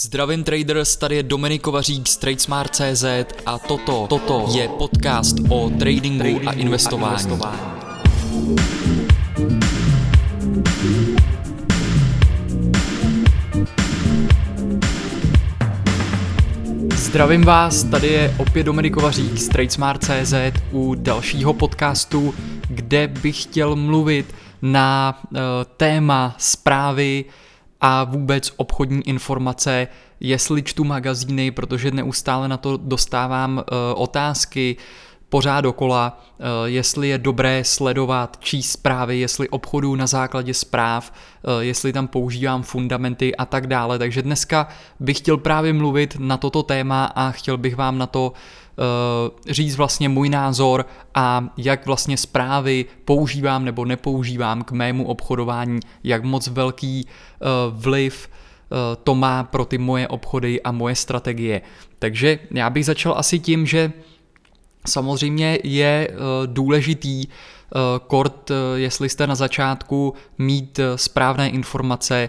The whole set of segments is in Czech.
Zdravím traders, tady je Dominik Kovařík z TradeSmart.cz a toto, toto je podcast o tradingu, tradingu a investování. A investování. Zdravím vás, tady je opět Dominik Kovařík z TradeSmart.cz u dalšího podcastu, kde bych chtěl mluvit na uh, téma zprávy, a vůbec obchodní informace, jestli čtu magazíny, protože neustále na to dostávám uh, otázky pořád dokola, uh, jestli je dobré sledovat, číst zprávy, jestli obchodu na základě zpráv, uh, jestli tam používám fundamenty a tak dále. Takže dneska bych chtěl právě mluvit na toto téma a chtěl bych vám na to Eh, říct vlastně můj názor a jak vlastně zprávy používám nebo nepoužívám k mému obchodování, jak moc velký eh, vliv eh, to má pro ty moje obchody a moje strategie. Takže já bych začal asi tím, že samozřejmě je důležitý kort, jestli jste na začátku mít správné informace,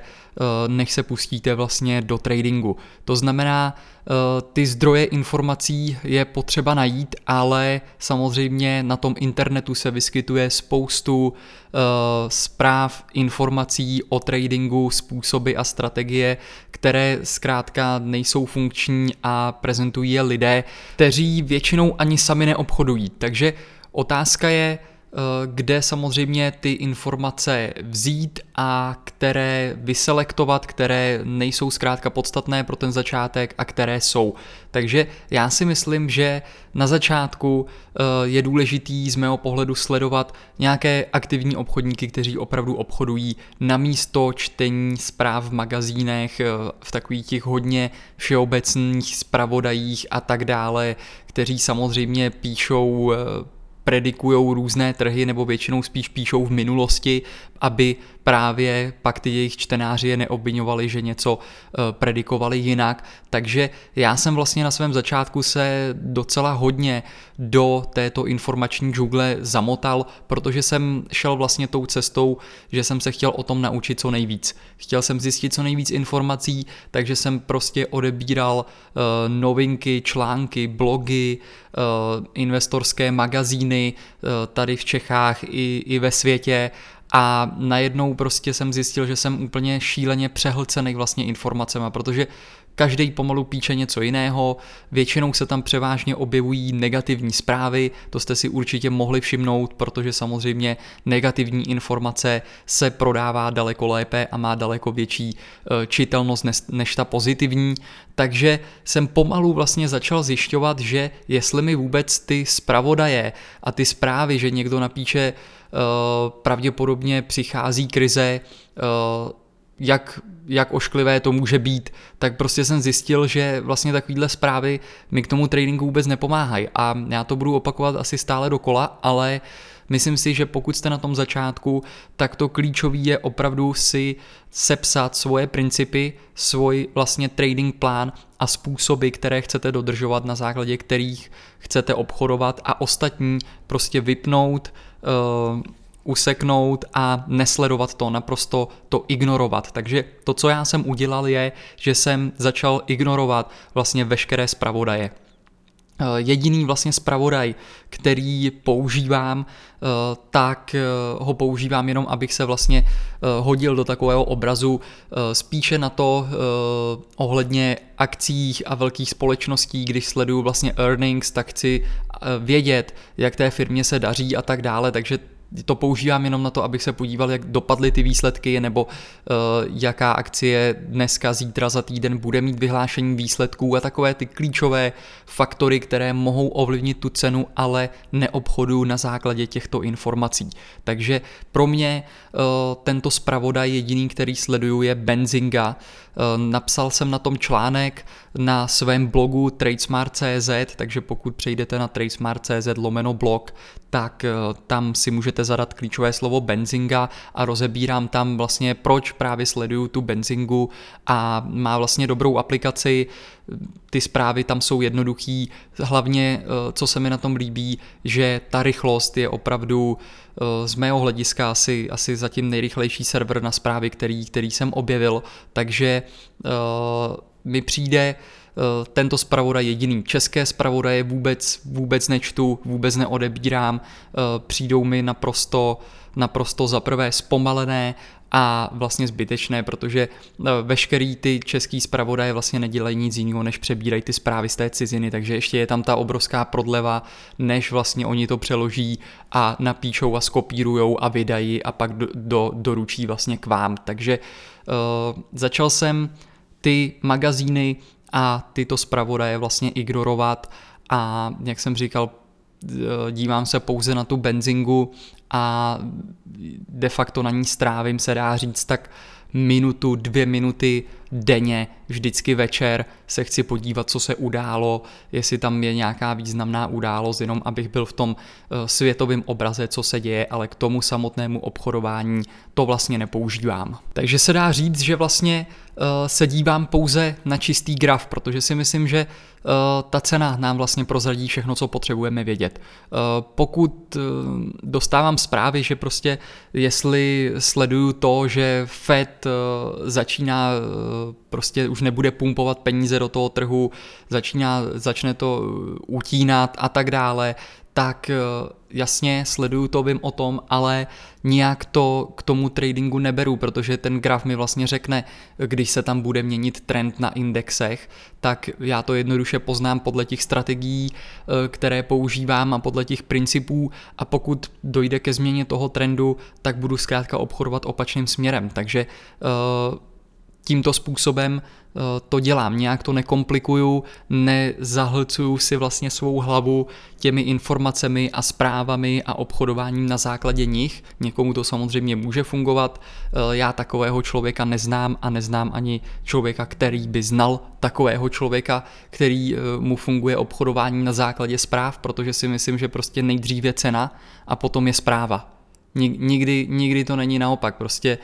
než se pustíte vlastně do tradingu. To znamená, Eh, ty zdroje informací je potřeba najít, ale samozřejmě na tom internetu se vyskytuje spoustu eh, zpráv, informací o tradingu, způsoby a strategie, které zkrátka nejsou funkční a prezentují je lidé, kteří většinou ani sami neobchodují. Takže otázka je, Eh, kde samozřejmě ty informace vzít a které vyselektovat, které nejsou zkrátka podstatné pro ten začátek a které jsou. Takže já si myslím, že na začátku eh, je důležitý z mého pohledu sledovat nějaké aktivní obchodníky, kteří opravdu obchodují na místo čtení zpráv v magazínech, eh, v takových těch hodně všeobecných zpravodajích a tak dále, kteří samozřejmě píšou predikují různé trhy nebo většinou spíš píšou v minulosti, aby právě pak ty jejich čtenáři je neobvinovali, že něco eh, predikovali jinak. Takže já jsem vlastně na svém začátku se docela hodně do této informační džungle zamotal, protože jsem šel vlastně tou cestou, že jsem se chtěl o tom naučit co nejvíc. Chtěl jsem zjistit co nejvíc informací, takže jsem prostě odebíral uh, novinky, články, blogy, uh, investorské magazíny tady v Čechách i ve světě a najednou prostě jsem zjistil, že jsem úplně šíleně přehlcený vlastně informacemi, protože každý pomalu píše něco jiného, většinou se tam převážně objevují negativní zprávy, to jste si určitě mohli všimnout, protože samozřejmě negativní informace se prodává daleko lépe a má daleko větší e, čitelnost než ta pozitivní, takže jsem pomalu vlastně začal zjišťovat, že jestli mi vůbec ty zpravodaje a ty zprávy, že někdo napíše Eh, pravděpodobně přichází krize, eh, jak, jak ošklivé to může být, tak prostě jsem zjistil, že vlastně takovýhle zprávy mi k tomu tradingu vůbec nepomáhají. A já to budu opakovat asi stále dokola, ale myslím si, že pokud jste na tom začátku, tak to klíčový je opravdu si sepsat svoje principy, svůj vlastně trading plán a způsoby, které chcete dodržovat, na základě kterých chcete obchodovat a ostatní prostě vypnout, uh, useknout a nesledovat to, naprosto to ignorovat. Takže to, co já jsem udělal, je, že jsem začal ignorovat vlastně veškeré zpravodaje. Eh, jediný vlastně zpravodaj, který používám, eh, tak ho používám jenom, abych se vlastně hodil do takového obrazu spíše na to ohledně akcích a velkých společností, když sleduju vlastně earnings, tak chci vědět, jak té firmě se daří a tak dále, takže to používám jenom na to, abych se podíval, jak dopadly ty výsledky, nebo uh, jaká akcie dneska, zítra, za týden bude mít vyhlášení výsledků a takové ty klíčové faktory, které mohou ovlivnit tu cenu, ale neobchodu na základě těchto informací. Takže pro mě uh, tento zpravodaj jediný, který sleduju, je Benzinga. Uh, napsal jsem na tom článek na svém blogu tradesmart.cz, takže pokud přejdete na tradesmart.cz lomeno blog, tak tam si můžete zadat klíčové slovo benzinga a rozebírám tam vlastně proč právě sleduju tu benzingu a má vlastně dobrou aplikaci, ty zprávy tam jsou jednoduchý, hlavně eh, co se mi na tom líbí, že ta rychlost je opravdu eh, z mého hlediska asi, asi zatím nejrychlejší server na zprávy, který, který jsem objevil, takže mi přijde tento zpravodaj jediný. České zpravodaje vůbec, vůbec nečtu, vůbec neodebírám, uh, přijdou mi naprosto, naprosto zaprvé zpomalené a vlastně zbytečné, protože eh, veškerý ty český zpravodaje vlastně nedělají nic jiného, než přebírají ty zprávy z té ciziny, takže ještě je tam ta obrovská prodleva, než vlastně oni to přeloží a napíšou a skopírujou a vydají a pak do, do, doručí vlastně k vám. Takže uh, začal jsem ty magazíny a tyto zpravodaje vlastně ignorovat. A jak jsem říkal, eh, dívám se pouze na tu benzingu a de facto na ní strávím, se dá říct, tak minutu, dvě minuty denně, vždycky večer se chci podívat, co se událo, jestli tam je nějaká významná událost, jenom abych byl v tom eh, světovém obraze, co se děje, ale k tomu samotnému obchodování to vlastně nepoužívám. Takže se dá říct, že vlastně eh, se dívám pouze na čistý graf, protože si myslím, že eh, ta cena nám vlastně prozradí všechno, co potřebujeme vědět. Pokud dostávám zprávy, že prostě jestli sleduju to, že Fed začíná prostě už nebude pumpovat peníze do toho trhu, začíná, začne to utínat a tak dále, tak eh, jasně sleduju to, vím o tom, ale nijak to k tomu tradingu neberu, protože ten graf mi vlastně řekne, když se tam bude měnit trend na indexech, tak já to jednoduše poznám podle těch strategií, eh, které používám a podle těch principů a pokud dojde ke změně toho trendu, tak budu zkrátka obchodovat opačným směrem. Takže eh, tímto způsobem eh, to dělám, nějak to nekomplikuju, nezahlcuju si vlastně svou hlavu těmi informacemi a zprávami a obchodováním na základě nich. Někomu to samozřejmě může fungovat, eh, já takového člověka neznám a neznám ani člověka, který by znal takového člověka, který eh, mu funguje obchodování na základě zpráv, protože si myslím, že prostě nejdříve cena a potom je zpráva. Nikdy, nikdy to není naopak, prostě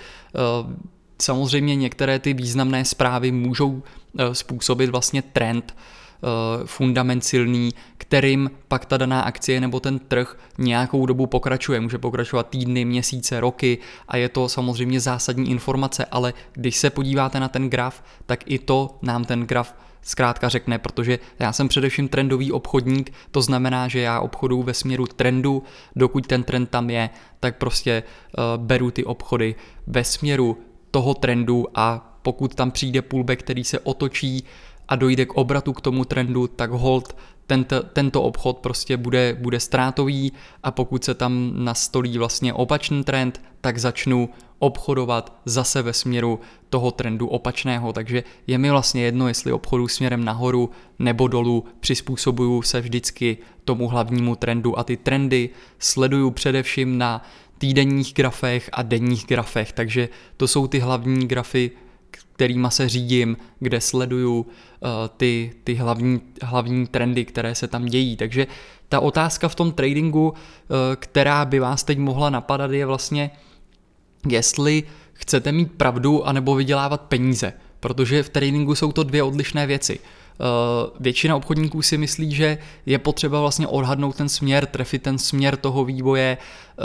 Samozřejmě některé ty významné zprávy můžou eh, způsobit vlastně trend, eh, fundament silný, kterým pak ta daná akcie nebo ten trh nějakou dobu pokračuje. Může pokračovat týdny, měsíce, roky a je to samozřejmě zásadní informace, ale když se podíváte na ten graf, tak i to nám ten graf zkrátka řekne, protože já jsem především trendový obchodník, to znamená, že já obchoduju ve směru trendu, dokud ten trend tam je, tak prostě uh, beru ty obchody ve směru toho trendu a pokud tam přijde pullback, který se otočí a dojde k obratu k tomu trendu, tak hold tento, tento obchod prostě bude, bude ztrátový a pokud se tam nastolí vlastně opačný trend, tak začnu obchodovat zase ve směru toho trendu opačného, takže je mi vlastně jedno, jestli obchodu směrem nahoru nebo dolů, přizpůsobuju se vždycky tomu hlavnímu trendu a ty trendy sleduju především na týdenních grafech a denních grafech, takže to jsou ty hlavní grafy, kterýma se řídím, kde sleduju uh, ty, ty hlavní, hlavní trendy, které se tam dějí. Takže ta otázka v tom tradingu, uh, která by vás teď mohla napadat, je vlastně, jestli chcete mít pravdu anebo vydělávat peníze, protože v tradingu jsou to dvě odlišné věci. Eh, většina obchodníků si myslí, že je potřeba vlastně odhadnout ten směr, trefit ten směr toho vývoje eh,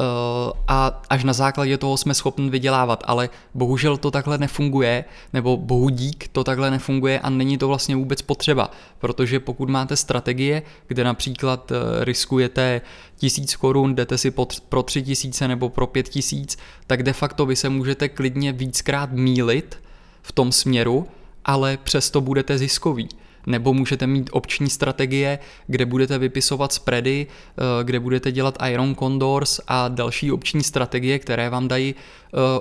a až na základě toho jsme schopni vydělávat, ale bohužel to takhle nefunguje, nebo bohu dík to takhle nefunguje a není to vlastně vůbec potřeba, protože pokud máte strategie, kde například eh, riskujete tisíc korun, jdete si pro tři tisíce nebo pro pět tisíc, tak de facto vy se můžete klidně víckrát mílit v tom směru, ale přesto budete ziskový nebo můžete mít opční strategie, kde budete vypisovat spready, eh, kde budete dělat Iron Condors a další opční strategie, které vám dají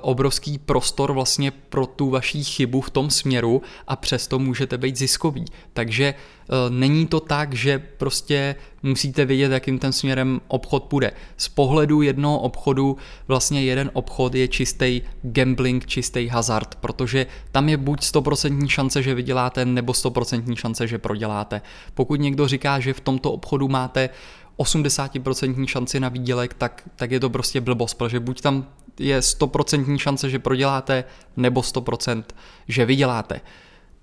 obrovský prostor vlastně pro tu vaší chybu v tom směru a přesto můžete být ziskový. Takže eh, není to tak, že prostě musíte vědět, jakým ten směrem obchod půjde. Z pohledu jednoho obchodu vlastně jeden obchod je čistý gambling, čistý hazard, protože tam je buď 100% šance, že vyděláte, nebo 100% šance, že proděláte. Pokud někdo říká, že v tomto obchodu máte 80% šanci na výdělek, tak, tak je to prostě blbost, protože buď tam je 100% šance, že proděláte, nebo 100%, že vyděláte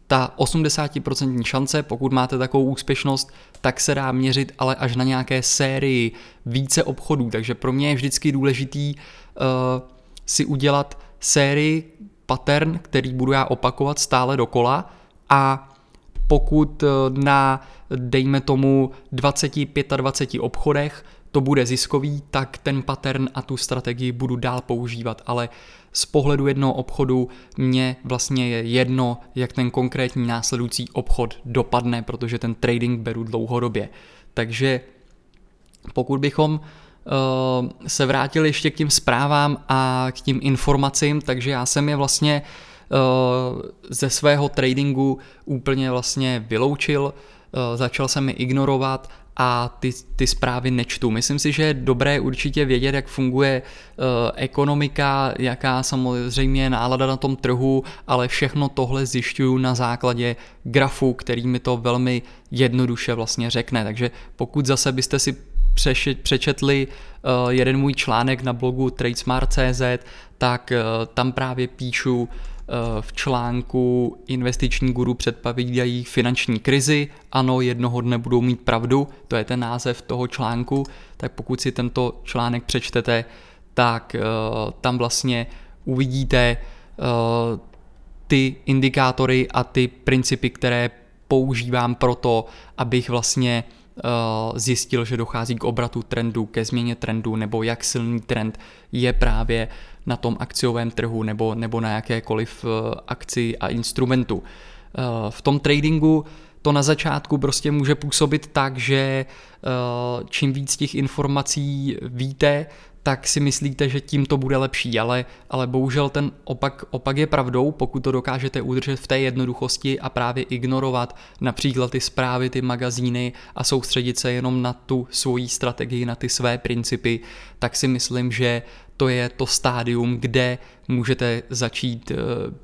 ta 80% šance, pokud máte takovou úspěšnost, tak se dá měřit ale až na nějaké sérii více obchodů. Takže pro mě je vždycky důležitý uh, si udělat sérii pattern, který budu já opakovat stále dokola a pokud na, dejme tomu, 20-25 obchodech to bude ziskový, tak ten pattern a tu strategii budu dál používat, ale z pohledu jednoho obchodu mě vlastně je jedno, jak ten konkrétní následující obchod dopadne, protože ten trading beru dlouhodobě. Takže pokud bychom uh, se vrátili ještě k těm zprávám a k tím informacím, takže já jsem je vlastně uh, ze svého tradingu úplně vlastně vyloučil, uh, začal jsem je ignorovat a ty, ty zprávy nečtu. Myslím si, že je dobré určitě vědět, jak funguje uh, ekonomika, jaká samozřejmě je nálada na tom trhu, ale všechno tohle zjišťuju na základě grafu, který mi to velmi jednoduše vlastně řekne. Takže pokud zase byste si přečetli uh, jeden můj článek na blogu tradesmart.cz, tak uh, tam právě píšu v článku Investiční guru předpovídají finanční krizi. Ano, jednoho dne budou mít pravdu, to je ten název toho článku, tak pokud si tento článek přečtete, tak uh, tam vlastně uvidíte uh, ty indikátory a ty principy, které používám pro to, abych vlastně zjistil, že dochází k obratu trendu, ke změně trendu, nebo jak silný trend je právě na tom akciovém trhu nebo, nebo na jakékoliv eh, akci a instrumentu. Eh, v tom tradingu to na začátku prostě může působit tak, že eh, čím víc těch informací víte, tak si myslíte, že tím to bude lepší, ale, ale bohužel ten opak, opak je pravdou, pokud to dokážete udržet v té jednoduchosti a právě ignorovat například ty zprávy, ty magazíny a soustředit se jenom na tu svoji strategii, na ty své principy, tak si myslím, že to je to stádium, kde můžete začít uh,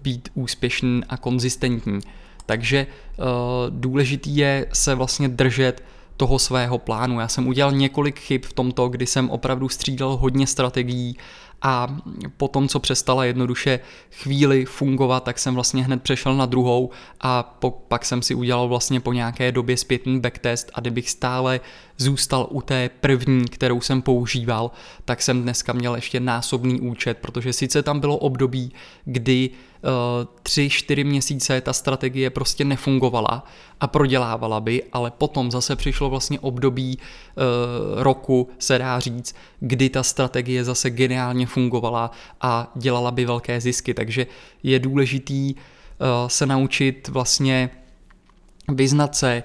být úspěšný a konzistentní. Takže uh, důležitý je se vlastně držet toho svého plánu. Já jsem udělal několik chyb v tomto, kdy jsem opravdu střídal hodně strategií a po tom, co přestala jednoduše chvíli fungovat, tak jsem vlastně hned přešel na druhou a po, pak jsem si udělal vlastně po nějaké době zpětný backtest a kdybych stále zůstal u té první, kterou jsem používal, tak jsem dneska měl ještě násobný účet, protože sice tam bylo období, kdy tři, čtyři měsíce ta strategie prostě nefungovala a prodělávala by, ale potom zase přišlo vlastně období uh, roku, se dá říct, kdy ta strategie zase geniálně fungovala a dělala by velké zisky, takže je důležitý uh, se naučit vlastně vyznat se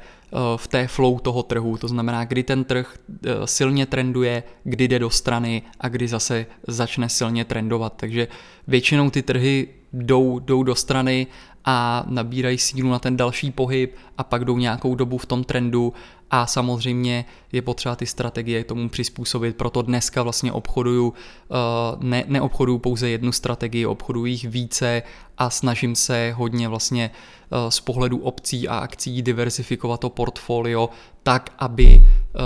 v té flow toho trhu, to znamená, kdy ten trh silně trenduje, kdy jde do strany a kdy zase začne silně trendovat. Takže většinou ty trhy jdou, jdou do strany a nabírají sílu na ten další pohyb a pak jdou nějakou dobu v tom trendu. A samozřejmě je potřeba ty strategie tomu přizpůsobit, proto dneska vlastně obchoduju, eh, ne, neobchoduju pouze jednu strategii, obchoduju jich více a snažím se hodně vlastně eh, z pohledu opcí a akcí diversifikovat to portfolio tak, aby eh,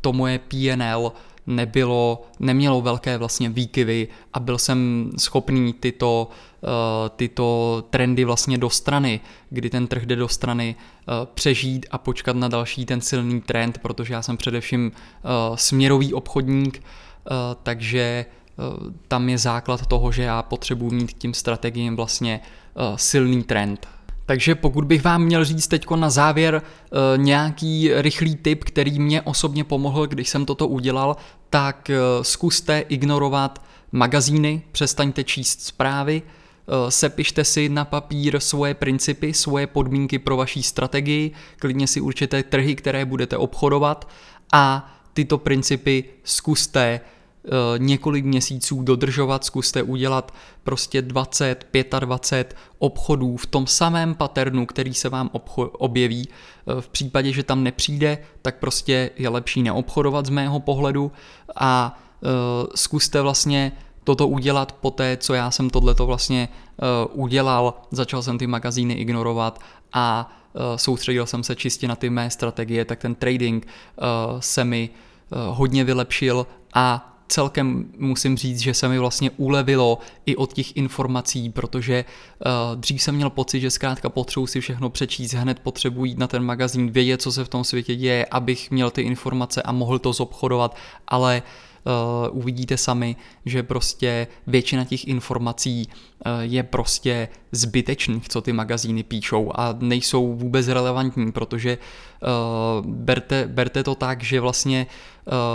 to moje PNL nebylo, nemělo velké vlastně výkyvy a byl jsem schopný tyto, uh, tyto trendy vlastně do strany, kdy ten trh jde do strany, uh, přežít a počkat na další ten silný trend, protože já jsem především uh, směrový obchodník, takže tam je základ toho, že já potřebuji mít tím strategiím vlastně silný trend. Takže pokud bych vám měl říct teď na závěr e, nějaký rychlý tip, který mě osobně pomohl, když jsem toto udělal, tak e, zkuste ignorovat magazíny, přestaňte číst zprávy, e, sepište si na papír svoje principy, svoje podmínky pro vaší strategii, klidně si určité trhy, které budete obchodovat a tyto principy zkuste Eh, několik měsíců dodržovat, zkuste udělat prostě 20, 25 obchodů v tom samém paternu, který se vám objeví. Eh, v případě, že tam nepřijde, tak prostě je lepší neobchodovat z mého pohledu a uh, zkuste vlastně toto udělat po té, co já jsem tohleto vlastně udělal, začal jsem ty magazíny ignorovat a soustředil jsem se čistě na ty mé strategie, tak ten trading se mi hodně vylepšil a celkem musím říct, že se mi vlastně ulevilo i od těch informací, protože uh, dřív jsem měl pocit, že zkrátka potřebuji si všechno přečíst, hned potřebuji jít na ten magazín, vědět, co se v tom světě děje, abych měl ty informace a mohl to zobchodovat, ale uh, uvidíte sami, že prostě většina těch informací uh, je prostě zbytečných, co ty magazíny píšou a nejsou vůbec relevantní, protože uh, berte, berte to tak, že vlastně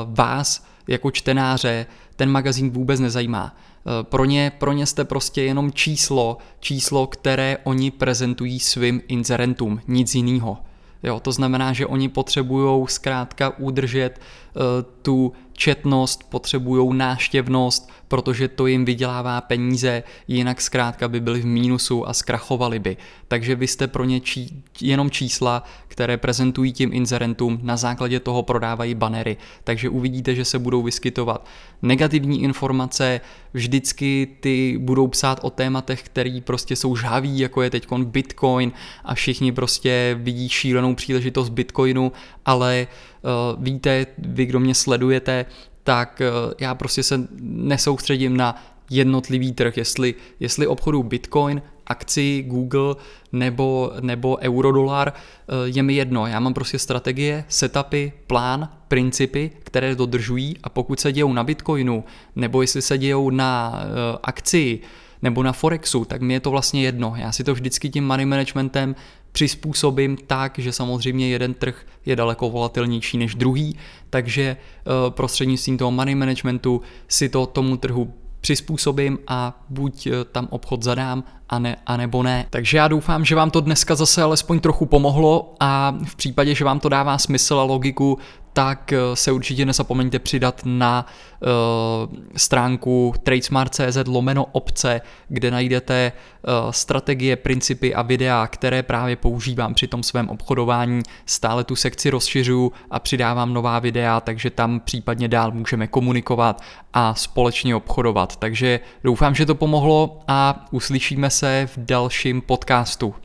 vás jako čtenáře ten magazín vůbec nezajímá. Pro ně, pro ně jste prostě jenom číslo, číslo, které oni prezentují svým inzerentům, nic jiného. Jo, to znamená, že oni potřebují zkrátka udržet tu četnost, potřebují náštěvnost, protože to jim vydělává peníze, jinak zkrátka by byli v mínusu a zkrachovali by. Takže vy jste pro ně čí, jenom čísla, které prezentují tím inzerentům, na základě toho prodávají banery. Takže uvidíte, že se budou vyskytovat negativní informace, vždycky ty budou psát o tématech, které prostě jsou žhaví, jako je teď Bitcoin a všichni prostě vidí šílenou příležitost Bitcoinu, ale uh, víte, vy, kdo mě sledujete, tak uh, já prostě se nesoustředím na jednotlivý trh, jestli, jestli obchodu Bitcoin, akci Google nebo, nebo eurodolar, uh, je mi jedno. Já mám prostě strategie, setupy, plán, principy, které dodržují a pokud se dějou na Bitcoinu nebo jestli se dějou na akci nebo na Forexu, tak mi je to vlastně jedno. Já si to vždycky tím money managementem přizpůsobím tak, že samozřejmě jeden trh je daleko volatilnější než druhý, takže eh, prostřednictvím toho money managementu si to tomu trhu přizpůsobím a buď eh, tam obchod zadám, a, ne, a nebo ne. Takže já doufám, že vám to dneska zase alespoň trochu pomohlo a v případě, že vám to dává smysl a logiku, tak eh, se určitě nezapomeňte přidat na uh, stránku tradesmart.cz lomeno obce, kde najdete uh, strategie, principy a videa, které právě používám při tom svém obchodování. Stále tu sekci rozšiřuju a přidávám nová videa, takže tam případně dál můžeme komunikovat a společně obchodovat. Takže doufám, že to pomohlo a uslyšíme se v dalším podcastu.